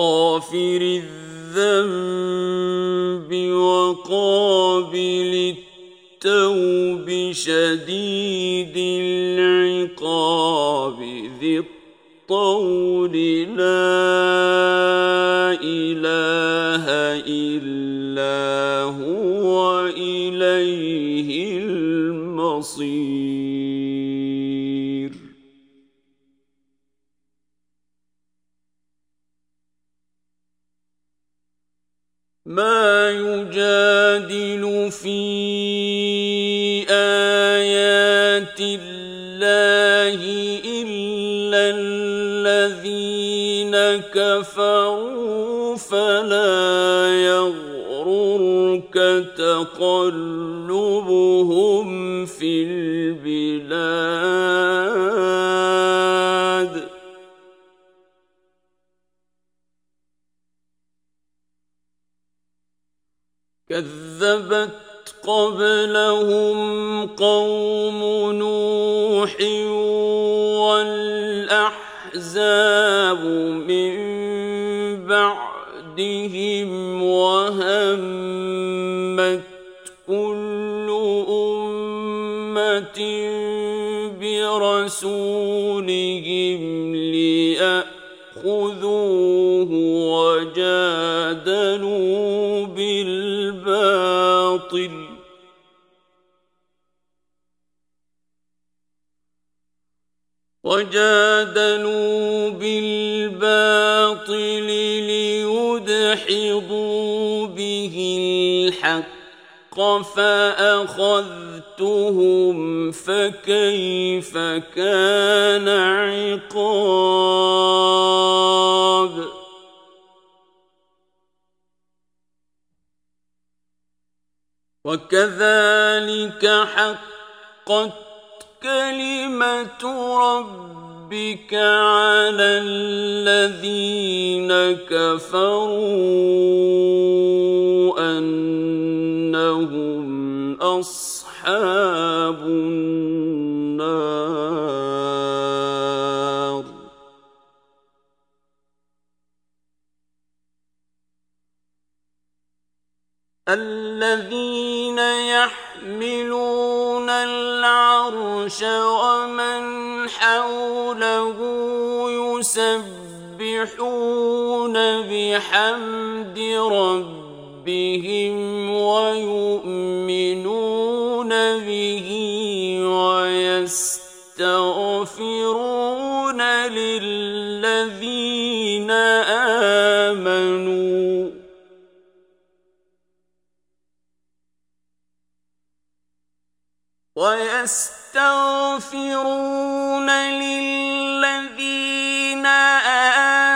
غافر الذنب وقابل التوب شديد العقاب ذي الطول لا إله إلا هو إليه المصير. يجادل في آيات الله إلا الذين كفروا فلا يغررك تقلبهم في البلاد كذبت قبلهم قوم نوح والأحزاب من بعدهم وهمت كل أمة برسولهم ليأخذوه وجادلوا وجادلوا بالباطل ليدحضوا به الحق فأخذتهم فكيف كان عقاب؟ وكذلك حقت كلمة ربك على الذين كفروا أنهم أصحاب النار. الذين العرش ومن حوله يسبحون بحمد ربهم ويؤمنون به ويستغفرون للذين آمنوا. ويستغفرون للذين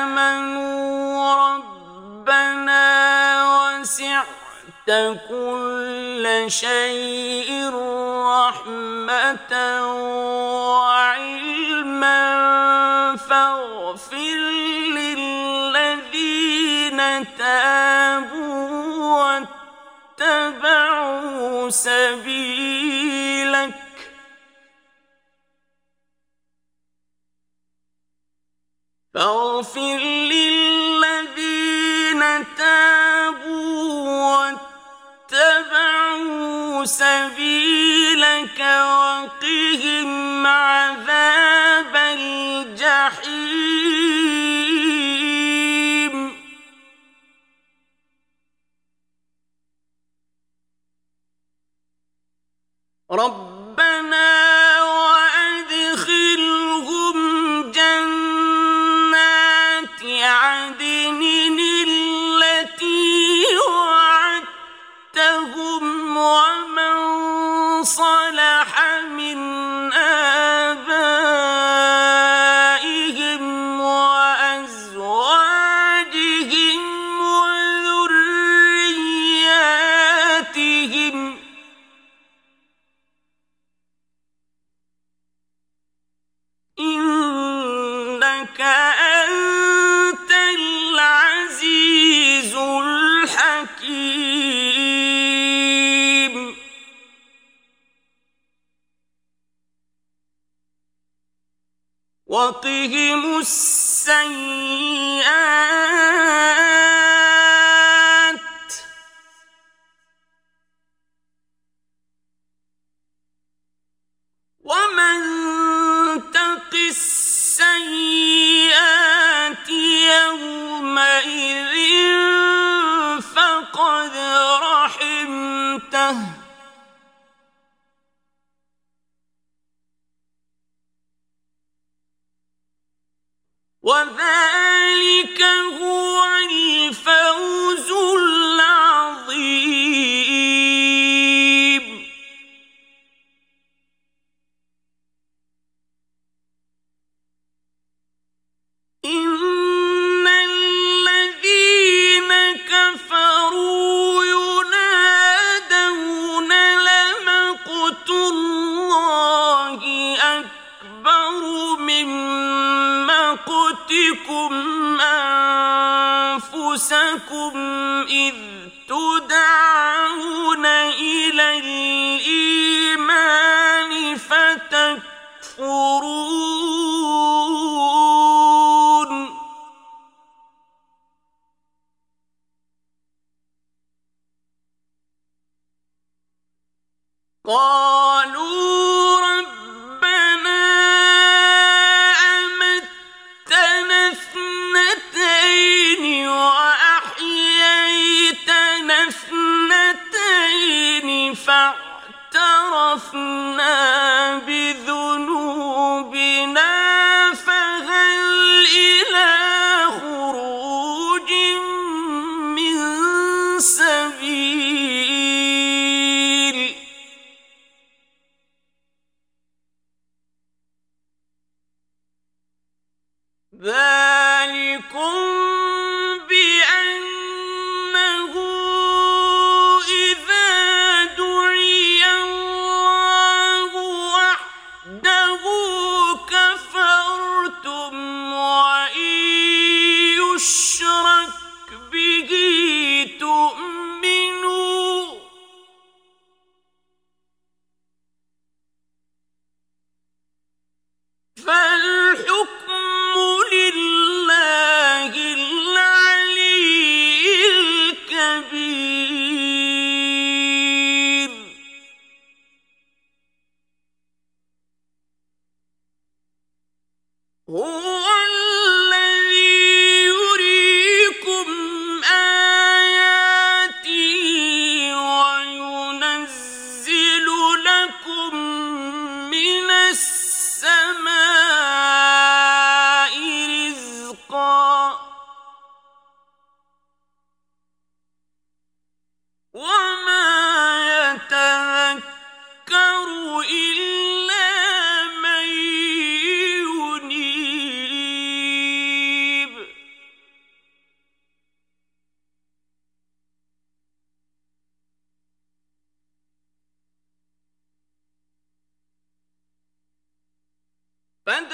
آمنوا ربنا وسعت كل شيء رحمة وعلما فاغفر للذين تابوا واتبعوا سبيلك فاغفر للذين تابوا واتبعوا سبيلك وقهم عذاب الجحيم. ربنا وأدخلهم جنات ومن صلى فد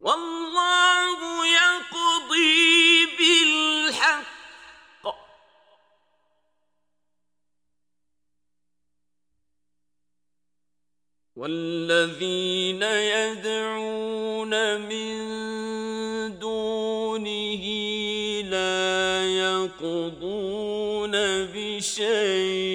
والله يقضي بالحق. والذين يدعون بشيء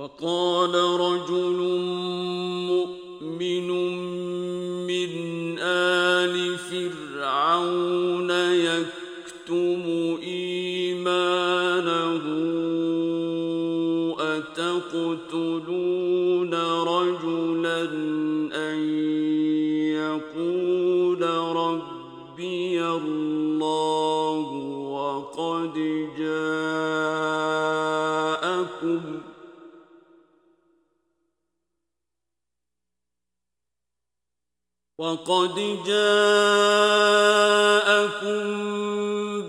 وقال رجل مؤمن وقد جاءكم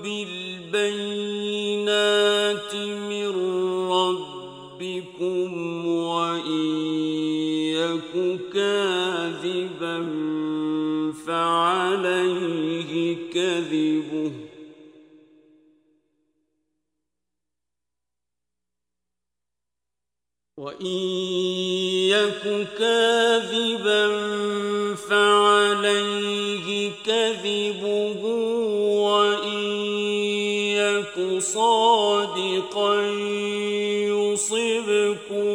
بالبينات من ربكم وإن يك كاذبا فعليه كذبه وإن يك كاذبا فعليه كذبه كذبه وإن يك صادقا يصبكم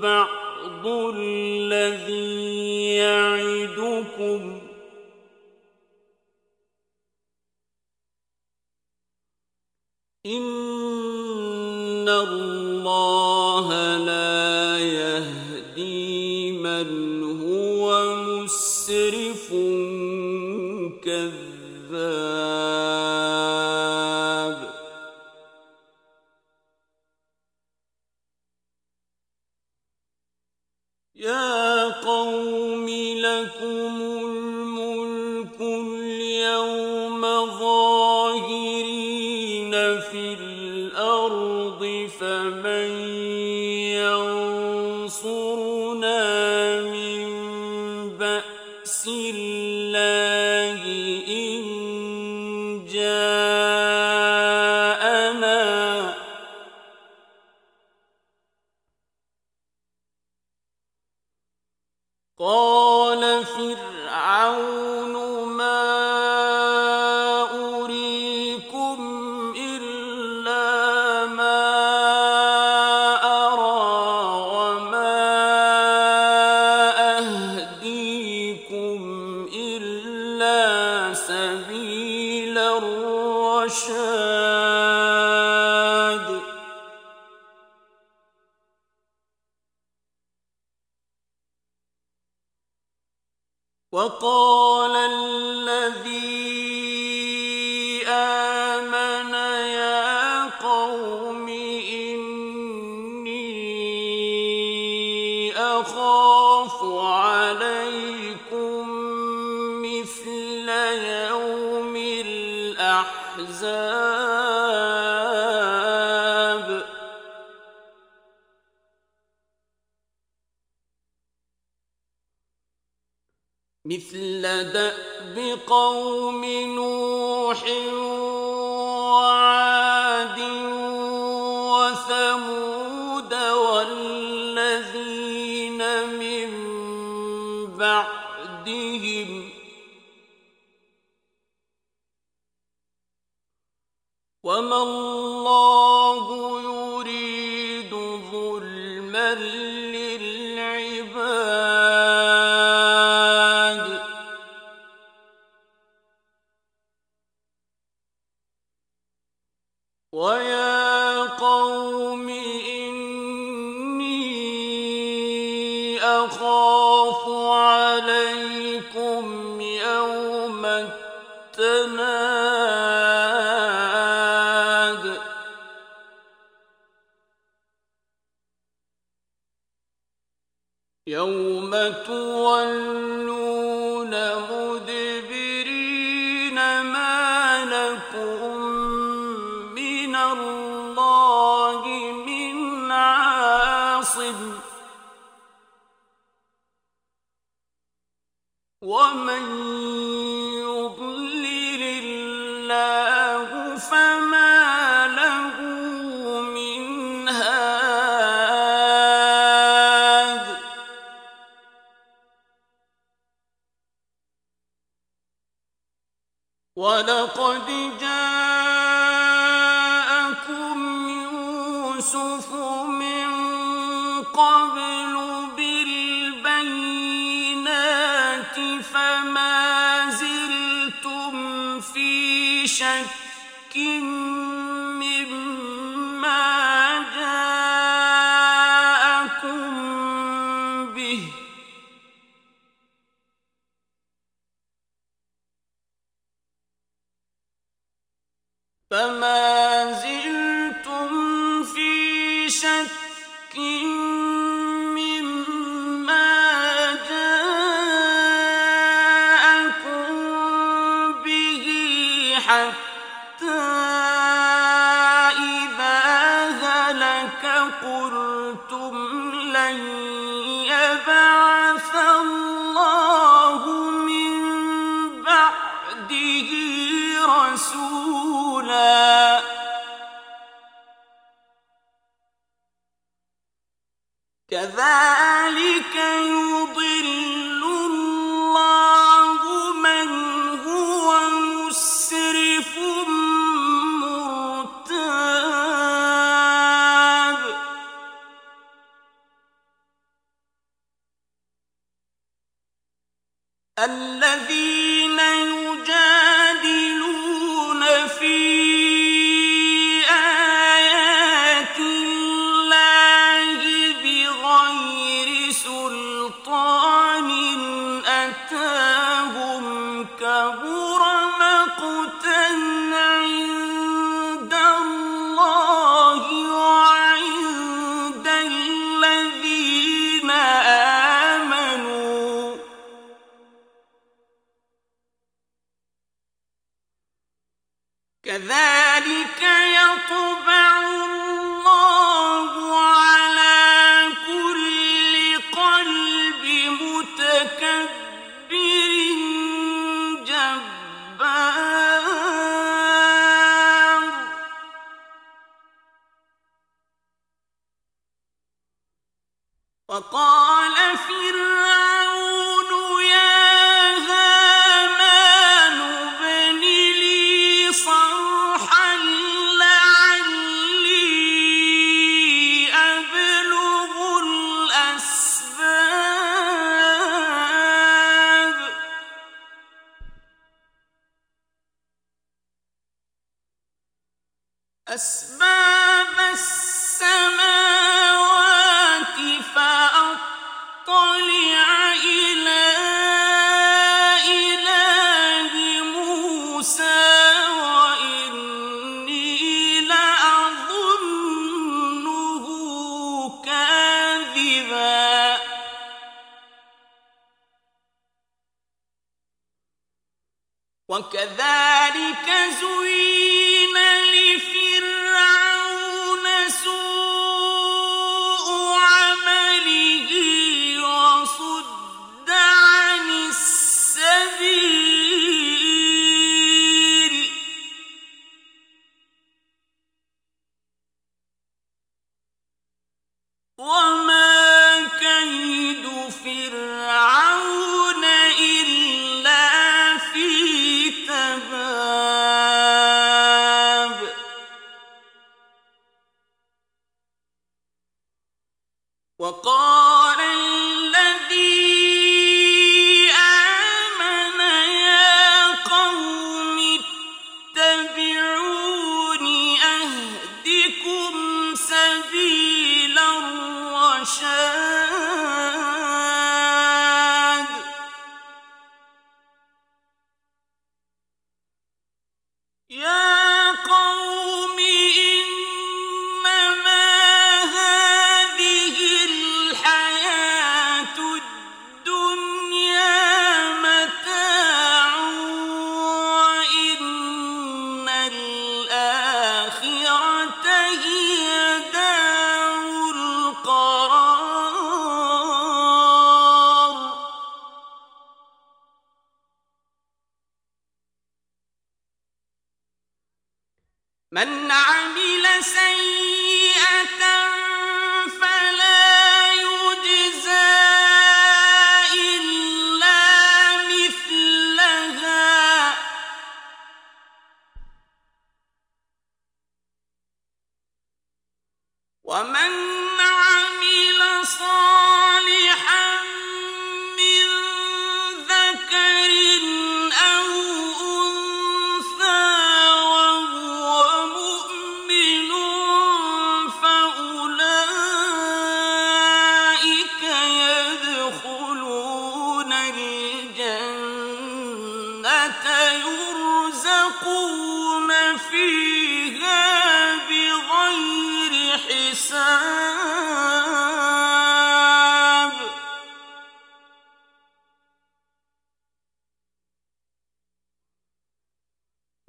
بعض الذي يعدكم. إن الأذان وثمود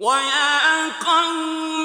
قال الذين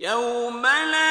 يوم لا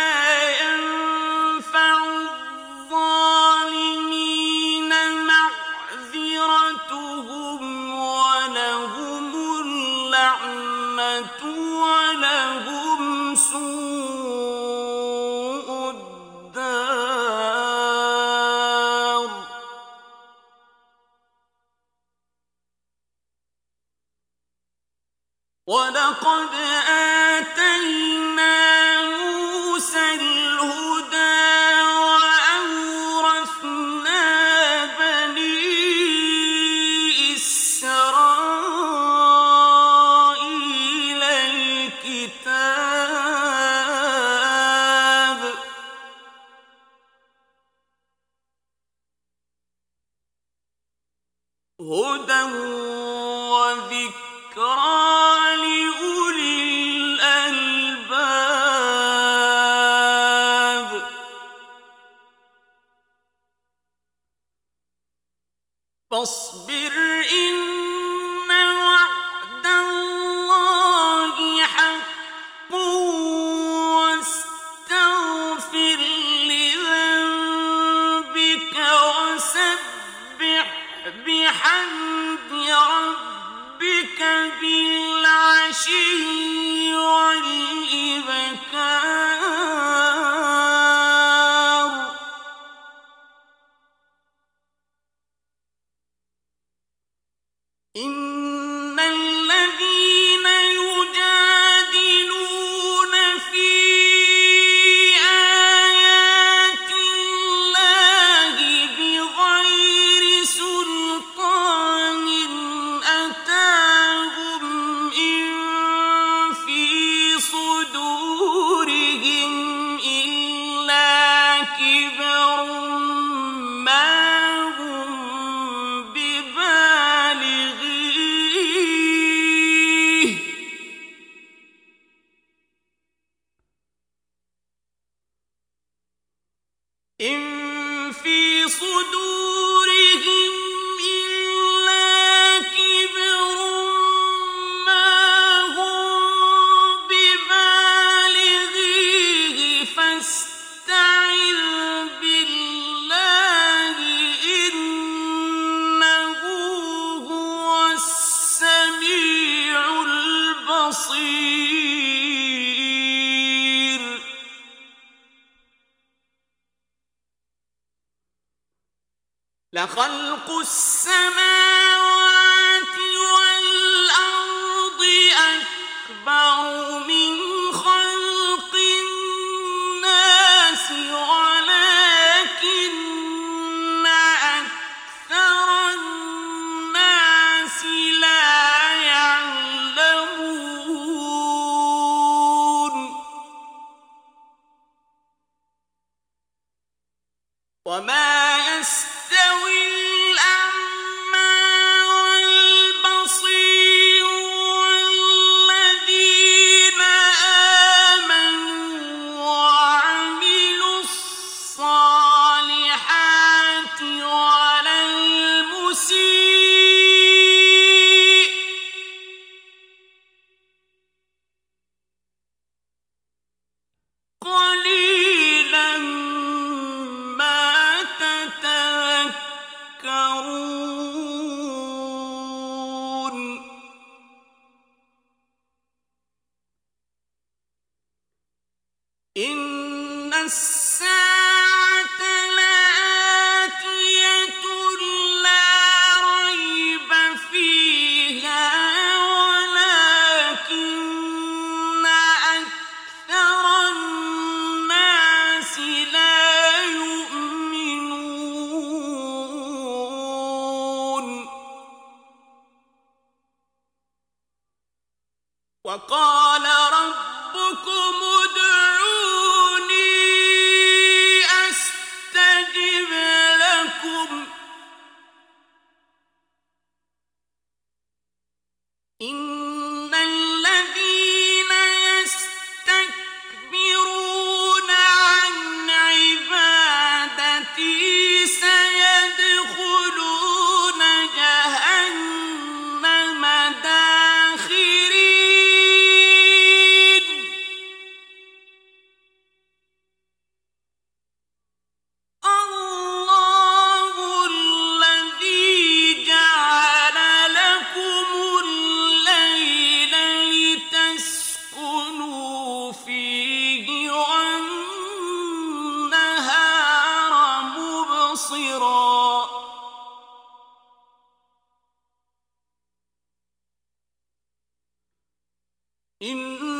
إن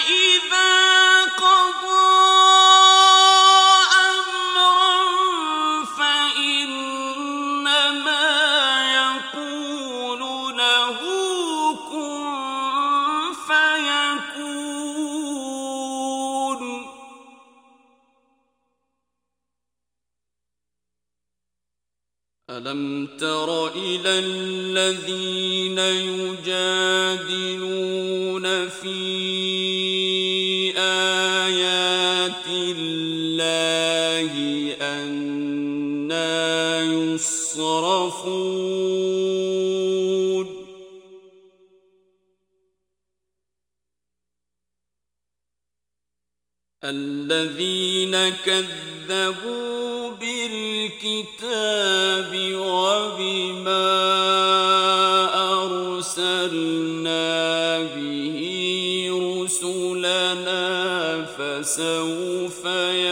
وإذا الذين كذبوا بالكتاب وبما أرسلنا به رسلنا فسوف يعلمون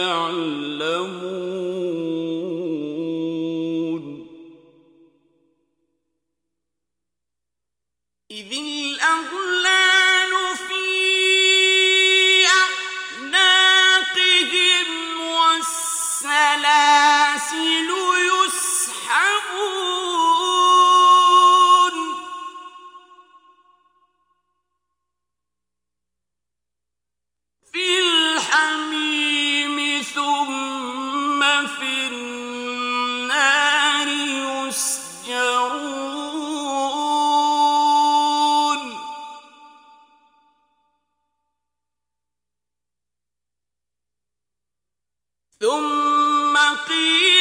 ثم قيل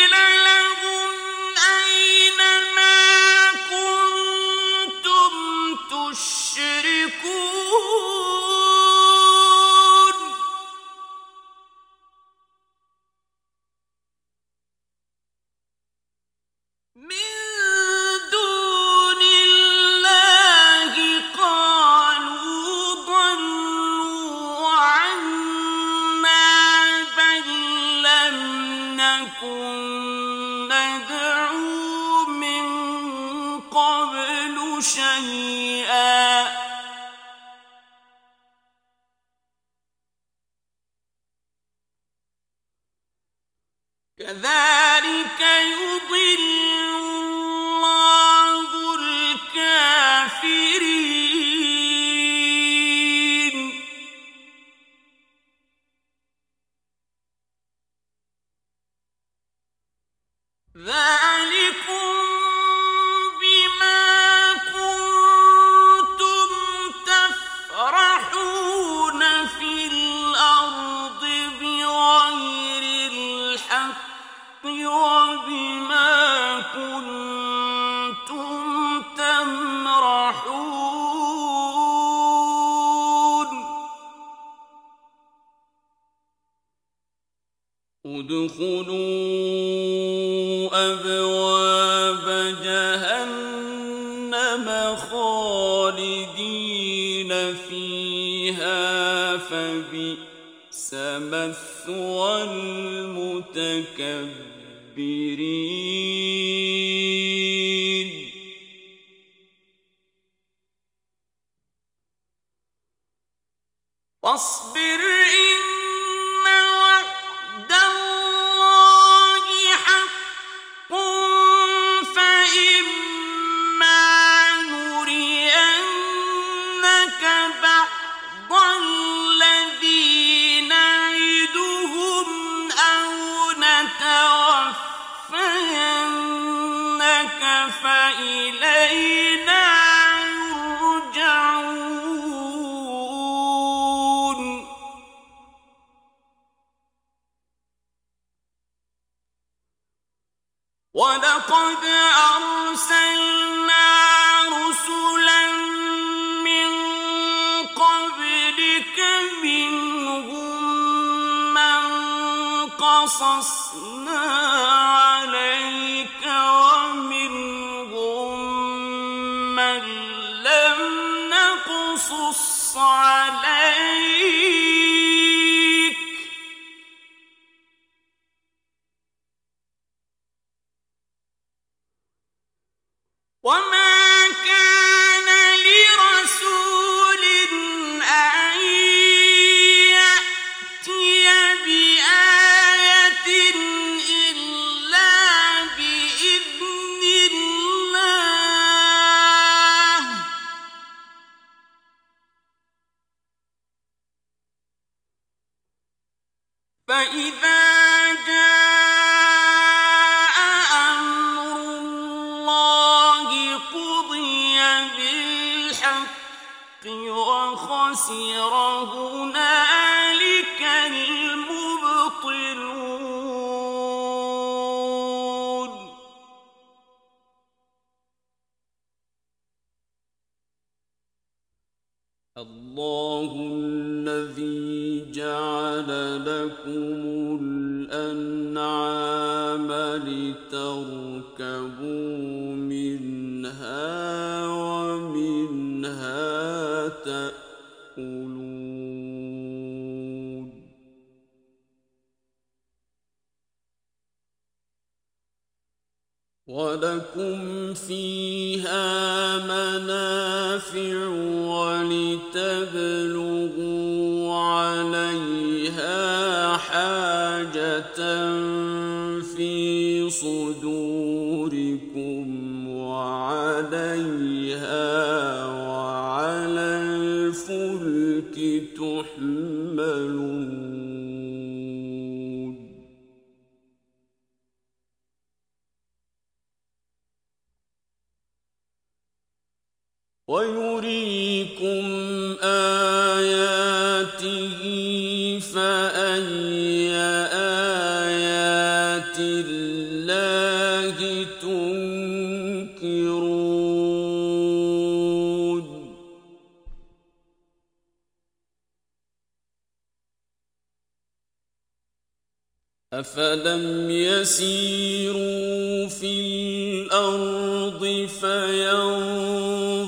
المتكبرين. واصبر إن you. خسر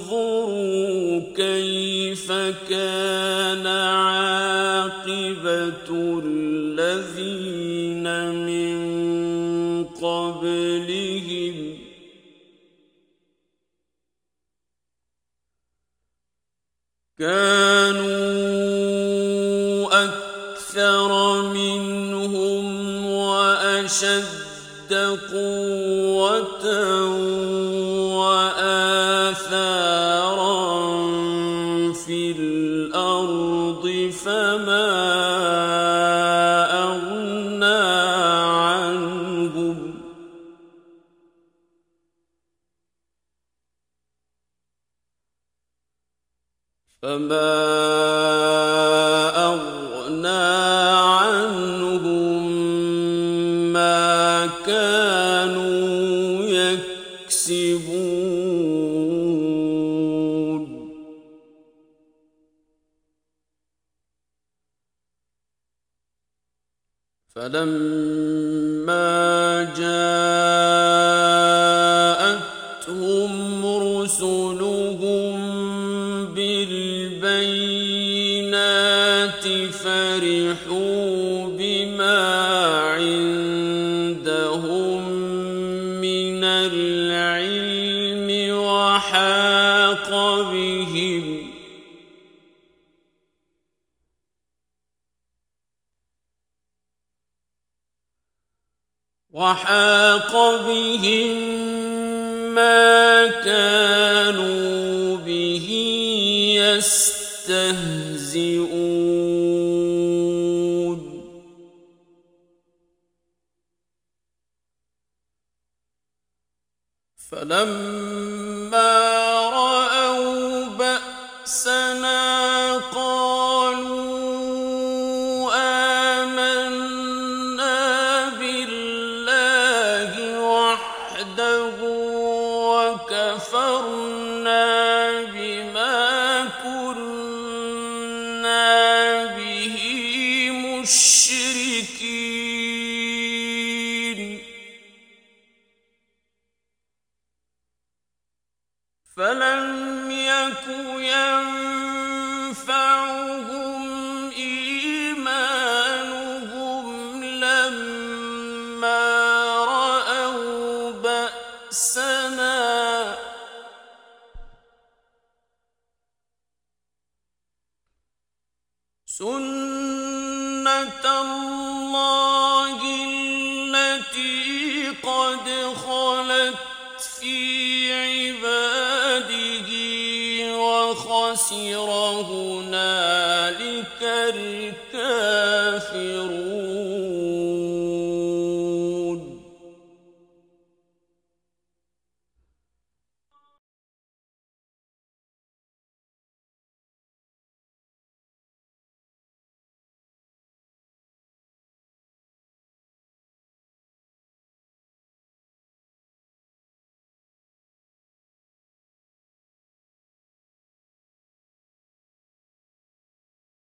فانظروا كيف كان عاقبة الذين من قبلهم كان فلما وحاق بهم ما كانوا به يستهزئون. فلما